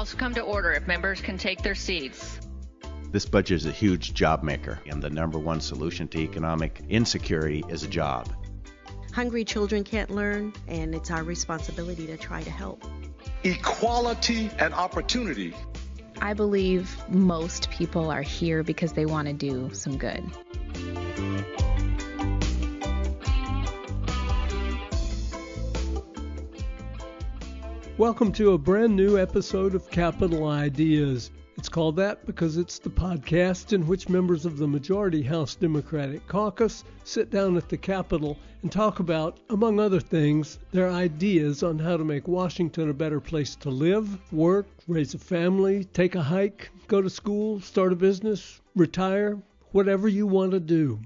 House come to order if members can take their seats. This budget is a huge job maker, and the number one solution to economic insecurity is a job. Hungry children can't learn, and it's our responsibility to try to help. Equality and opportunity. I believe most people are here because they want to do some good. Welcome to a brand new episode of Capitol Ideas. It's called that because it's the podcast in which members of the majority House Democratic caucus sit down at the Capitol and talk about, among other things, their ideas on how to make Washington a better place to live, work, raise a family, take a hike, go to school, start a business, retire, whatever you want to do.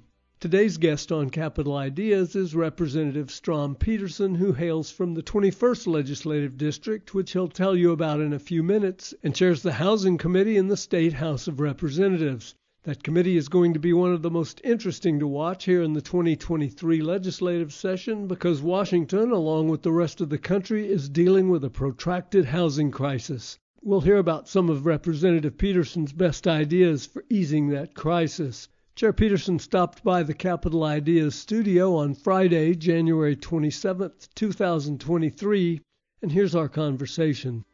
Today's guest on Capitol Ideas is Representative Strom Peterson, who hails from the 21st Legislative District, which he'll tell you about in a few minutes, and chairs the Housing Committee in the State House of Representatives. That committee is going to be one of the most interesting to watch here in the 2023 legislative session because Washington, along with the rest of the country, is dealing with a protracted housing crisis. We'll hear about some of Representative Peterson's best ideas for easing that crisis. Chair Peterson stopped by the Capitol Ideas studio on Friday, January 27, 2023, and here's our conversation.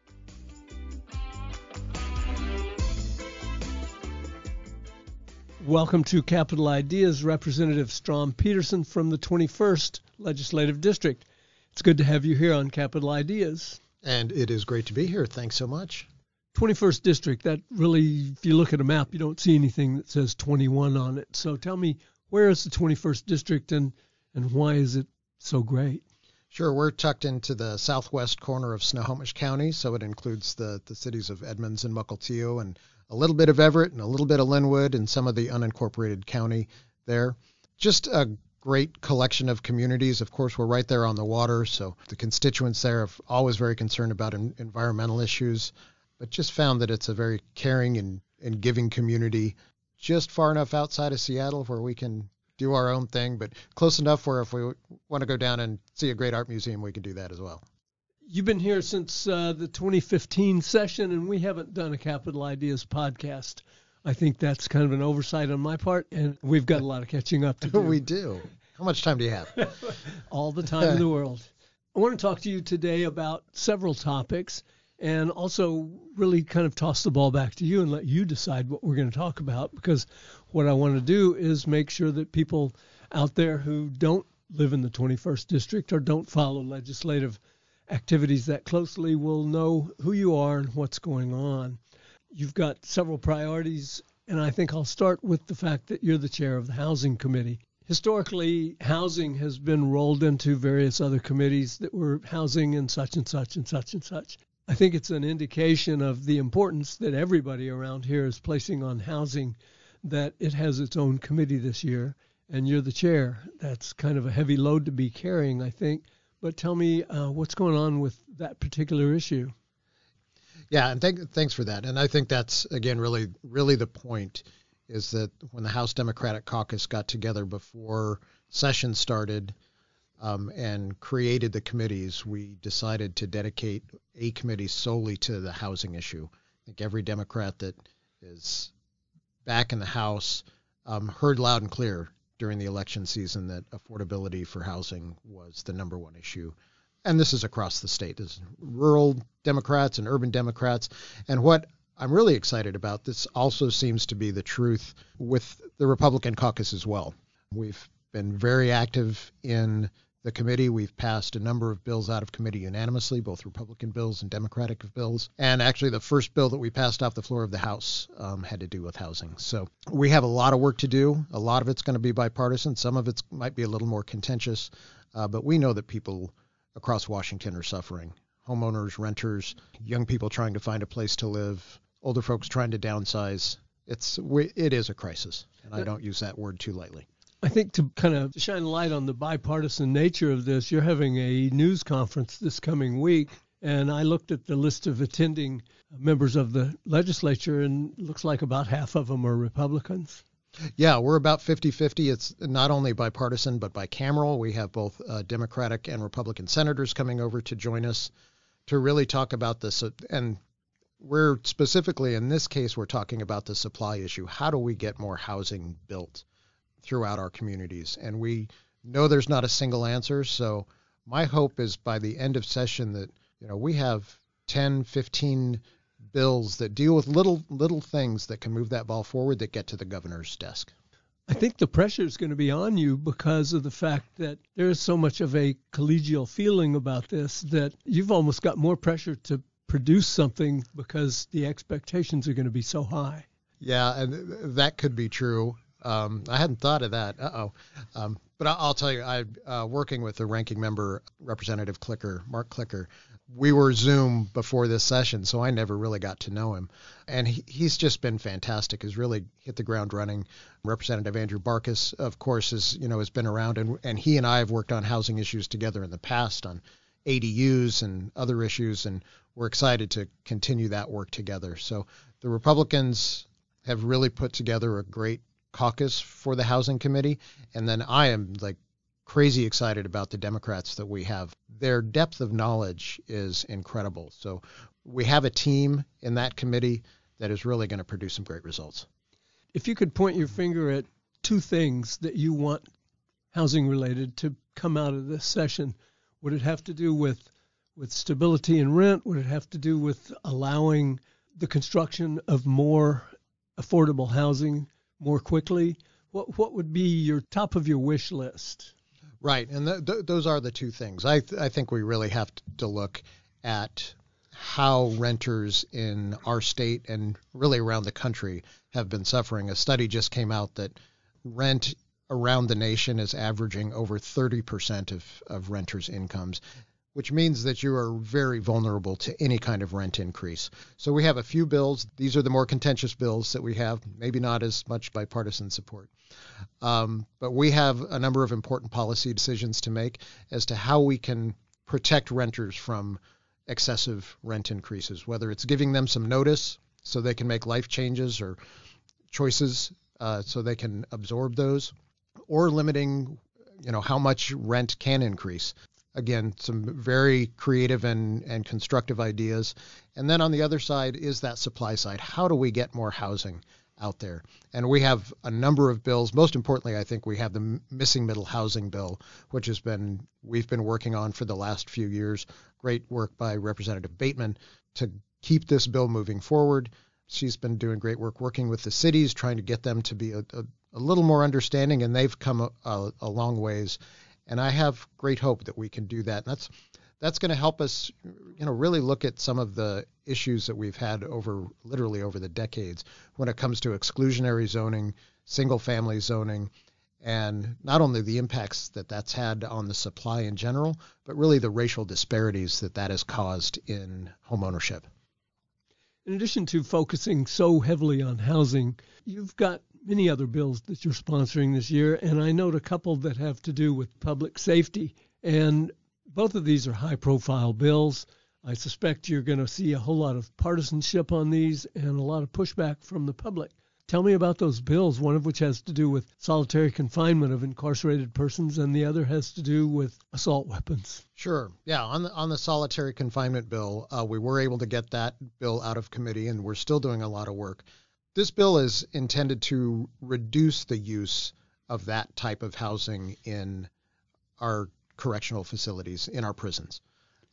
Welcome to Capitol Ideas, Representative Strom Peterson from the 21st Legislative District. It's good to have you here on Capitol Ideas. And it is great to be here. Thanks so much. 21st district, that really, if you look at a map, you don't see anything that says 21 on it. So tell me, where is the 21st district and, and why is it so great? Sure, we're tucked into the southwest corner of Snohomish County, so it includes the, the cities of Edmonds and Mukilteo and a little bit of Everett and a little bit of Lynnwood and some of the unincorporated county there. Just a great collection of communities. Of course, we're right there on the water, so the constituents there are always very concerned about environmental issues but just found that it's a very caring and, and giving community just far enough outside of Seattle where we can do our own thing, but close enough where if we want to go down and see a great art museum, we can do that as well. You've been here since uh, the 2015 session, and we haven't done a Capitol Ideas podcast. I think that's kind of an oversight on my part, and we've got a lot of catching up to do. we do. How much time do you have? All the time in the world. I want to talk to you today about several topics and also really kind of toss the ball back to you and let you decide what we're going to talk about because what I want to do is make sure that people out there who don't live in the 21st district or don't follow legislative activities that closely will know who you are and what's going on. You've got several priorities, and I think I'll start with the fact that you're the chair of the Housing Committee. Historically, housing has been rolled into various other committees that were housing and such and such and such and such. I think it's an indication of the importance that everybody around here is placing on housing that it has its own committee this year, and you're the chair. That's kind of a heavy load to be carrying, I think. But tell me uh, what's going on with that particular issue. Yeah, and thank, thanks for that. And I think that's again really really the point is that when the House Democratic Caucus got together before session started um, and created the committees, we decided to dedicate a committee solely to the housing issue. I think every Democrat that is back in the House um, heard loud and clear during the election season that affordability for housing was the number one issue. And this is across the state. There's rural Democrats and urban Democrats. And what I'm really excited about, this also seems to be the truth with the Republican caucus as well. We've been very active in the committee. We've passed a number of bills out of committee unanimously, both Republican bills and Democratic bills. And actually, the first bill that we passed off the floor of the House um, had to do with housing. So we have a lot of work to do. A lot of it's going to be bipartisan. Some of it might be a little more contentious. Uh, but we know that people across Washington are suffering homeowners, renters, young people trying to find a place to live, older folks trying to downsize. It's it is a crisis, and I don't use that word too lightly. I think to kind of shine light on the bipartisan nature of this, you're having a news conference this coming week, and I looked at the list of attending members of the legislature, and it looks like about half of them are Republicans. Yeah, we're about 50 50. It's not only bipartisan, but bicameral. We have both uh, Democratic and Republican senators coming over to join us to really talk about this. And we're specifically in this case, we're talking about the supply issue. How do we get more housing built throughout our communities? And we know there's not a single answer. So my hope is by the end of session that you know we have 10, 15 bills that deal with little little things that can move that ball forward that get to the governor's desk. I think the pressure is going to be on you because of the fact that there is so much of a collegial feeling about this that you've almost got more pressure to produce something because the expectations are going to be so high. Yeah, and that could be true. Um, I hadn't thought of that. Uh oh. Um, but I'll tell you, I uh, working with the ranking member, Representative Klicker, Mark Klicker. We were Zoom before this session, so I never really got to know him, and he, he's just been fantastic. Has really hit the ground running. Representative Andrew Barkis, of course, is you know has been around, and and he and I have worked on housing issues together in the past on ADUs and other issues, and we're excited to continue that work together. So the Republicans have really put together a great caucus for the housing committee, and then I am like crazy excited about the Democrats that we have. Their depth of knowledge is incredible. So we have a team in that committee that is really going to produce some great results. If you could point your finger at two things that you want housing related to come out of this session, would it have to do with with stability in rent? Would it have to do with allowing the construction of more affordable housing more quickly? What what would be your top of your wish list? Right, and th- th- those are the two things. I th- I think we really have to look at how renters in our state and really around the country have been suffering. A study just came out that rent around the nation is averaging over 30% of, of renters' incomes which means that you are very vulnerable to any kind of rent increase. So we have a few bills. These are the more contentious bills that we have, maybe not as much bipartisan support. Um, but we have a number of important policy decisions to make as to how we can protect renters from excessive rent increases, whether it's giving them some notice so they can make life changes or choices uh, so they can absorb those, or limiting you know how much rent can increase again, some very creative and, and constructive ideas. And then on the other side is that supply side. How do we get more housing out there? And we have a number of bills. Most importantly, I think we have the missing middle housing bill, which has been we've been working on for the last few years. Great work by Representative Bateman to keep this bill moving forward. She's been doing great work working with the cities, trying to get them to be a, a, a little more understanding, and they've come a, a, a long ways and I have great hope that we can do that. And that's that's going to help us, you know, really look at some of the issues that we've had over literally over the decades when it comes to exclusionary zoning, single-family zoning, and not only the impacts that that's had on the supply in general, but really the racial disparities that that has caused in homeownership. In addition to focusing so heavily on housing, you've got many other bills that you're sponsoring this year, and I note a couple that have to do with public safety. And both of these are high profile bills. I suspect you're going to see a whole lot of partisanship on these and a lot of pushback from the public. Tell me about those bills, one of which has to do with solitary confinement of incarcerated persons, and the other has to do with assault weapons. Sure. Yeah. On the on the solitary confinement bill, uh, we were able to get that bill out of committee, and we're still doing a lot of work. This bill is intended to reduce the use of that type of housing in our correctional facilities, in our prisons.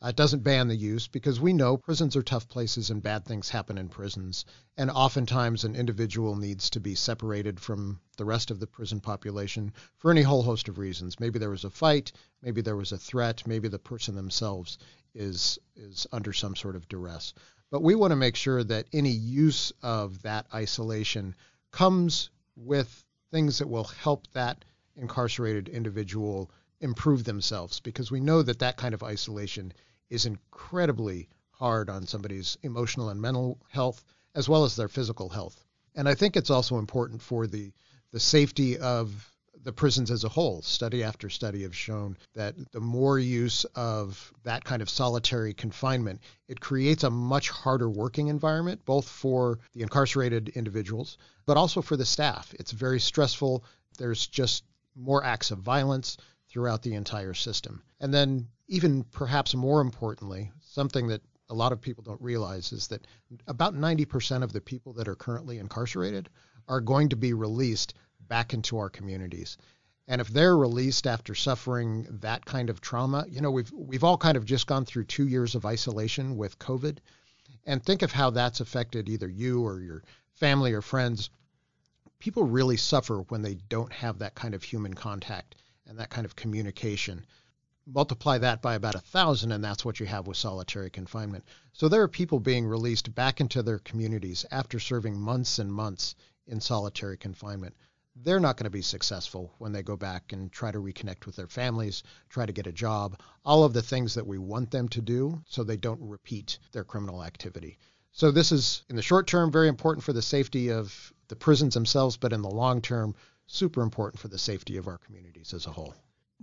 Uh, it doesn't ban the use because we know prisons are tough places and bad things happen in prisons. And oftentimes, an individual needs to be separated from the rest of the prison population for any whole host of reasons. Maybe there was a fight, maybe there was a threat, maybe the person themselves is is under some sort of duress. But we want to make sure that any use of that isolation comes with things that will help that incarcerated individual improve themselves because we know that that kind of isolation is incredibly hard on somebody's emotional and mental health as well as their physical health. And I think it's also important for the the safety of the prisons as a whole. Study after study have shown that the more use of that kind of solitary confinement, it creates a much harder working environment, both for the incarcerated individuals, but also for the staff. It's very stressful. There's just more acts of violence throughout the entire system. And then, even perhaps more importantly, something that a lot of people don't realize is that about 90% of the people that are currently incarcerated are going to be released back into our communities. And if they're released after suffering that kind of trauma, you know, we've we've all kind of just gone through 2 years of isolation with COVID. And think of how that's affected either you or your family or friends. People really suffer when they don't have that kind of human contact and that kind of communication multiply that by about a thousand, and that's what you have with solitary confinement. So there are people being released back into their communities after serving months and months in solitary confinement. They're not going to be successful when they go back and try to reconnect with their families, try to get a job, all of the things that we want them to do so they don't repeat their criminal activity. So this is, in the short term, very important for the safety of the prisons themselves, but in the long term, super important for the safety of our communities as a whole.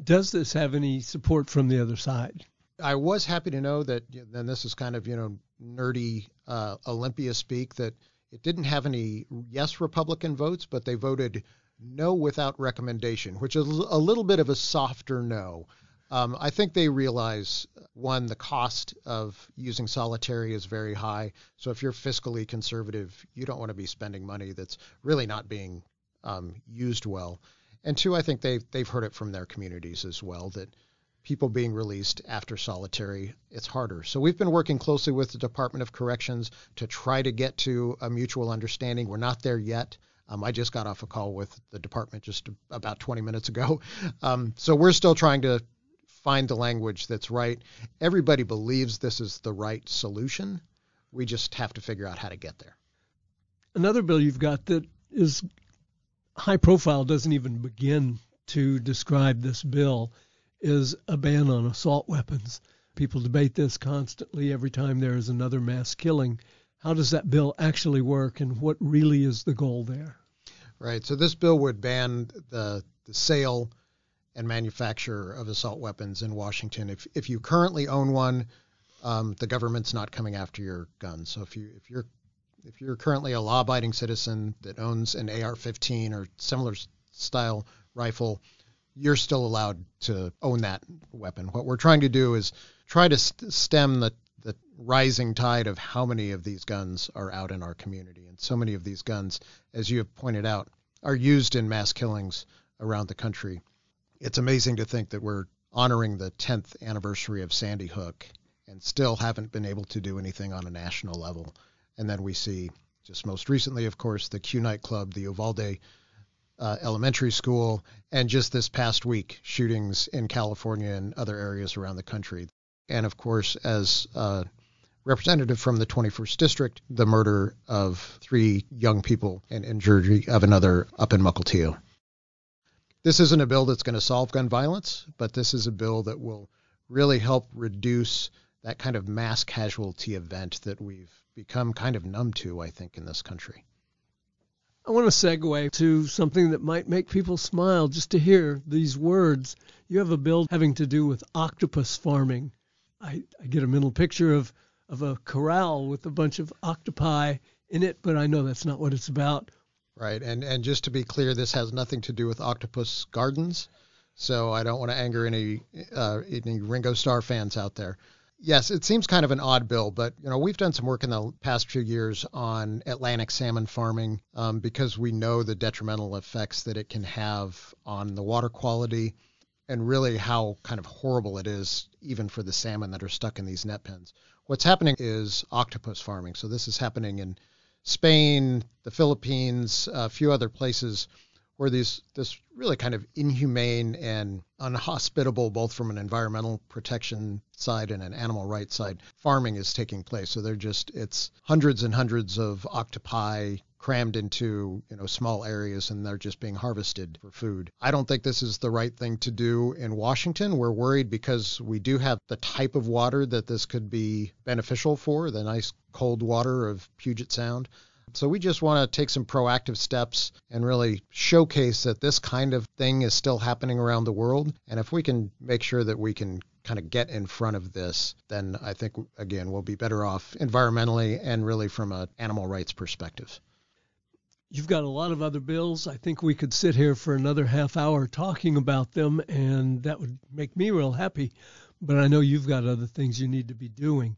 Does this have any support from the other side? I was happy to know that, and this is kind of, you know, nerdy uh, Olympia speak, that it didn't have any yes Republican votes, but they voted no without recommendation, which is a little bit of a softer no. Um, I think they realize one, the cost of using solitary is very high. So if you're fiscally conservative, you don't want to be spending money that's really not being um, used well. And two, I think they've they've heard it from their communities as well that people being released after solitary, it's harder. So we've been working closely with the Department of Corrections to try to get to a mutual understanding. We're not there yet. Um, I just got off a call with the department just about 20 minutes ago. Um, so we're still trying to find the language that's right. Everybody believes this is the right solution. We just have to figure out how to get there. Another bill you've got that is high profile doesn't even begin to describe this bill is a ban on assault weapons. People debate this constantly every time there is another mass killing. How does that bill actually work and what really is the goal there? Right. So this bill would ban the, the sale and manufacture of assault weapons in Washington. If if you currently own one, um, the government's not coming after your gun. So if you if you're if you're currently a law-abiding citizen that owns an AR-15 or similar style rifle, you're still allowed to own that weapon. What we're trying to do is try to st- stem the the rising tide of how many of these guns are out in our community. And so many of these guns, as you have pointed out, are used in mass killings around the country. It's amazing to think that we're honoring the 10th anniversary of Sandy Hook and still haven't been able to do anything on a national level. And then we see, just most recently, of course, the Q nightclub, the Uvalde uh, Elementary School, and just this past week, shootings in California and other areas around the country. And of course, as a representative from the 21st District, the murder of three young people and injury of another up in Mukilteo. This isn't a bill that's going to solve gun violence, but this is a bill that will really help reduce that kind of mass casualty event that we've become kind of numb to, I think, in this country. I want to segue to something that might make people smile just to hear these words. You have a bill having to do with octopus farming. I, I get a mental picture of, of a corral with a bunch of octopi in it, but I know that's not what it's about. Right, and and just to be clear, this has nothing to do with octopus gardens, so I don't want to anger any uh, any Ringo Starr fans out there. Yes, it seems kind of an odd bill, but you know we've done some work in the past few years on Atlantic salmon farming um, because we know the detrimental effects that it can have on the water quality and really how kind of horrible it is even for the salmon that are stuck in these net pens. What's happening is octopus farming. So this is happening in Spain, the Philippines, a few other places where these this really kind of inhumane and unhospitable, both from an environmental protection side and an animal rights side, farming is taking place. So they're just it's hundreds and hundreds of octopi crammed into you know small areas and they're just being harvested for food. I don't think this is the right thing to do in Washington. We're worried because we do have the type of water that this could be beneficial for, the nice cold water of Puget Sound. So we just want to take some proactive steps and really showcase that this kind of thing is still happening around the world. And if we can make sure that we can kind of get in front of this, then I think, again, we'll be better off environmentally and really from an animal rights perspective. You've got a lot of other bills. I think we could sit here for another half hour talking about them, and that would make me real happy. But I know you've got other things you need to be doing.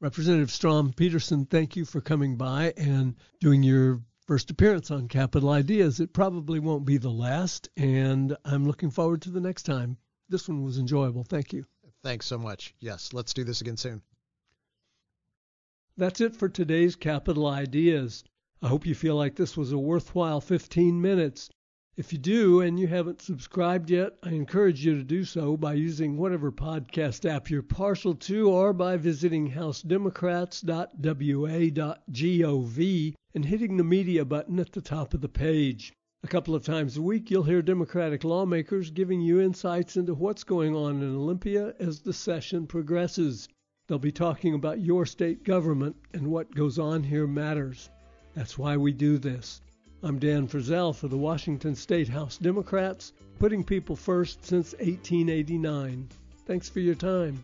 Representative Strom Peterson, thank you for coming by and doing your first appearance on Capitol Ideas. It probably won't be the last, and I'm looking forward to the next time. This one was enjoyable. Thank you. Thanks so much. Yes, let's do this again soon. That's it for today's Capitol Ideas. I hope you feel like this was a worthwhile 15 minutes. If you do and you haven't subscribed yet, I encourage you to do so by using whatever podcast app you're partial to or by visiting housedemocrats.wa.gov and hitting the media button at the top of the page. A couple of times a week, you'll hear Democratic lawmakers giving you insights into what's going on in Olympia as the session progresses. They'll be talking about your state government and what goes on here matters. That's why we do this. I'm Dan Frizzell for the Washington State House Democrats, putting people first since 1889. Thanks for your time.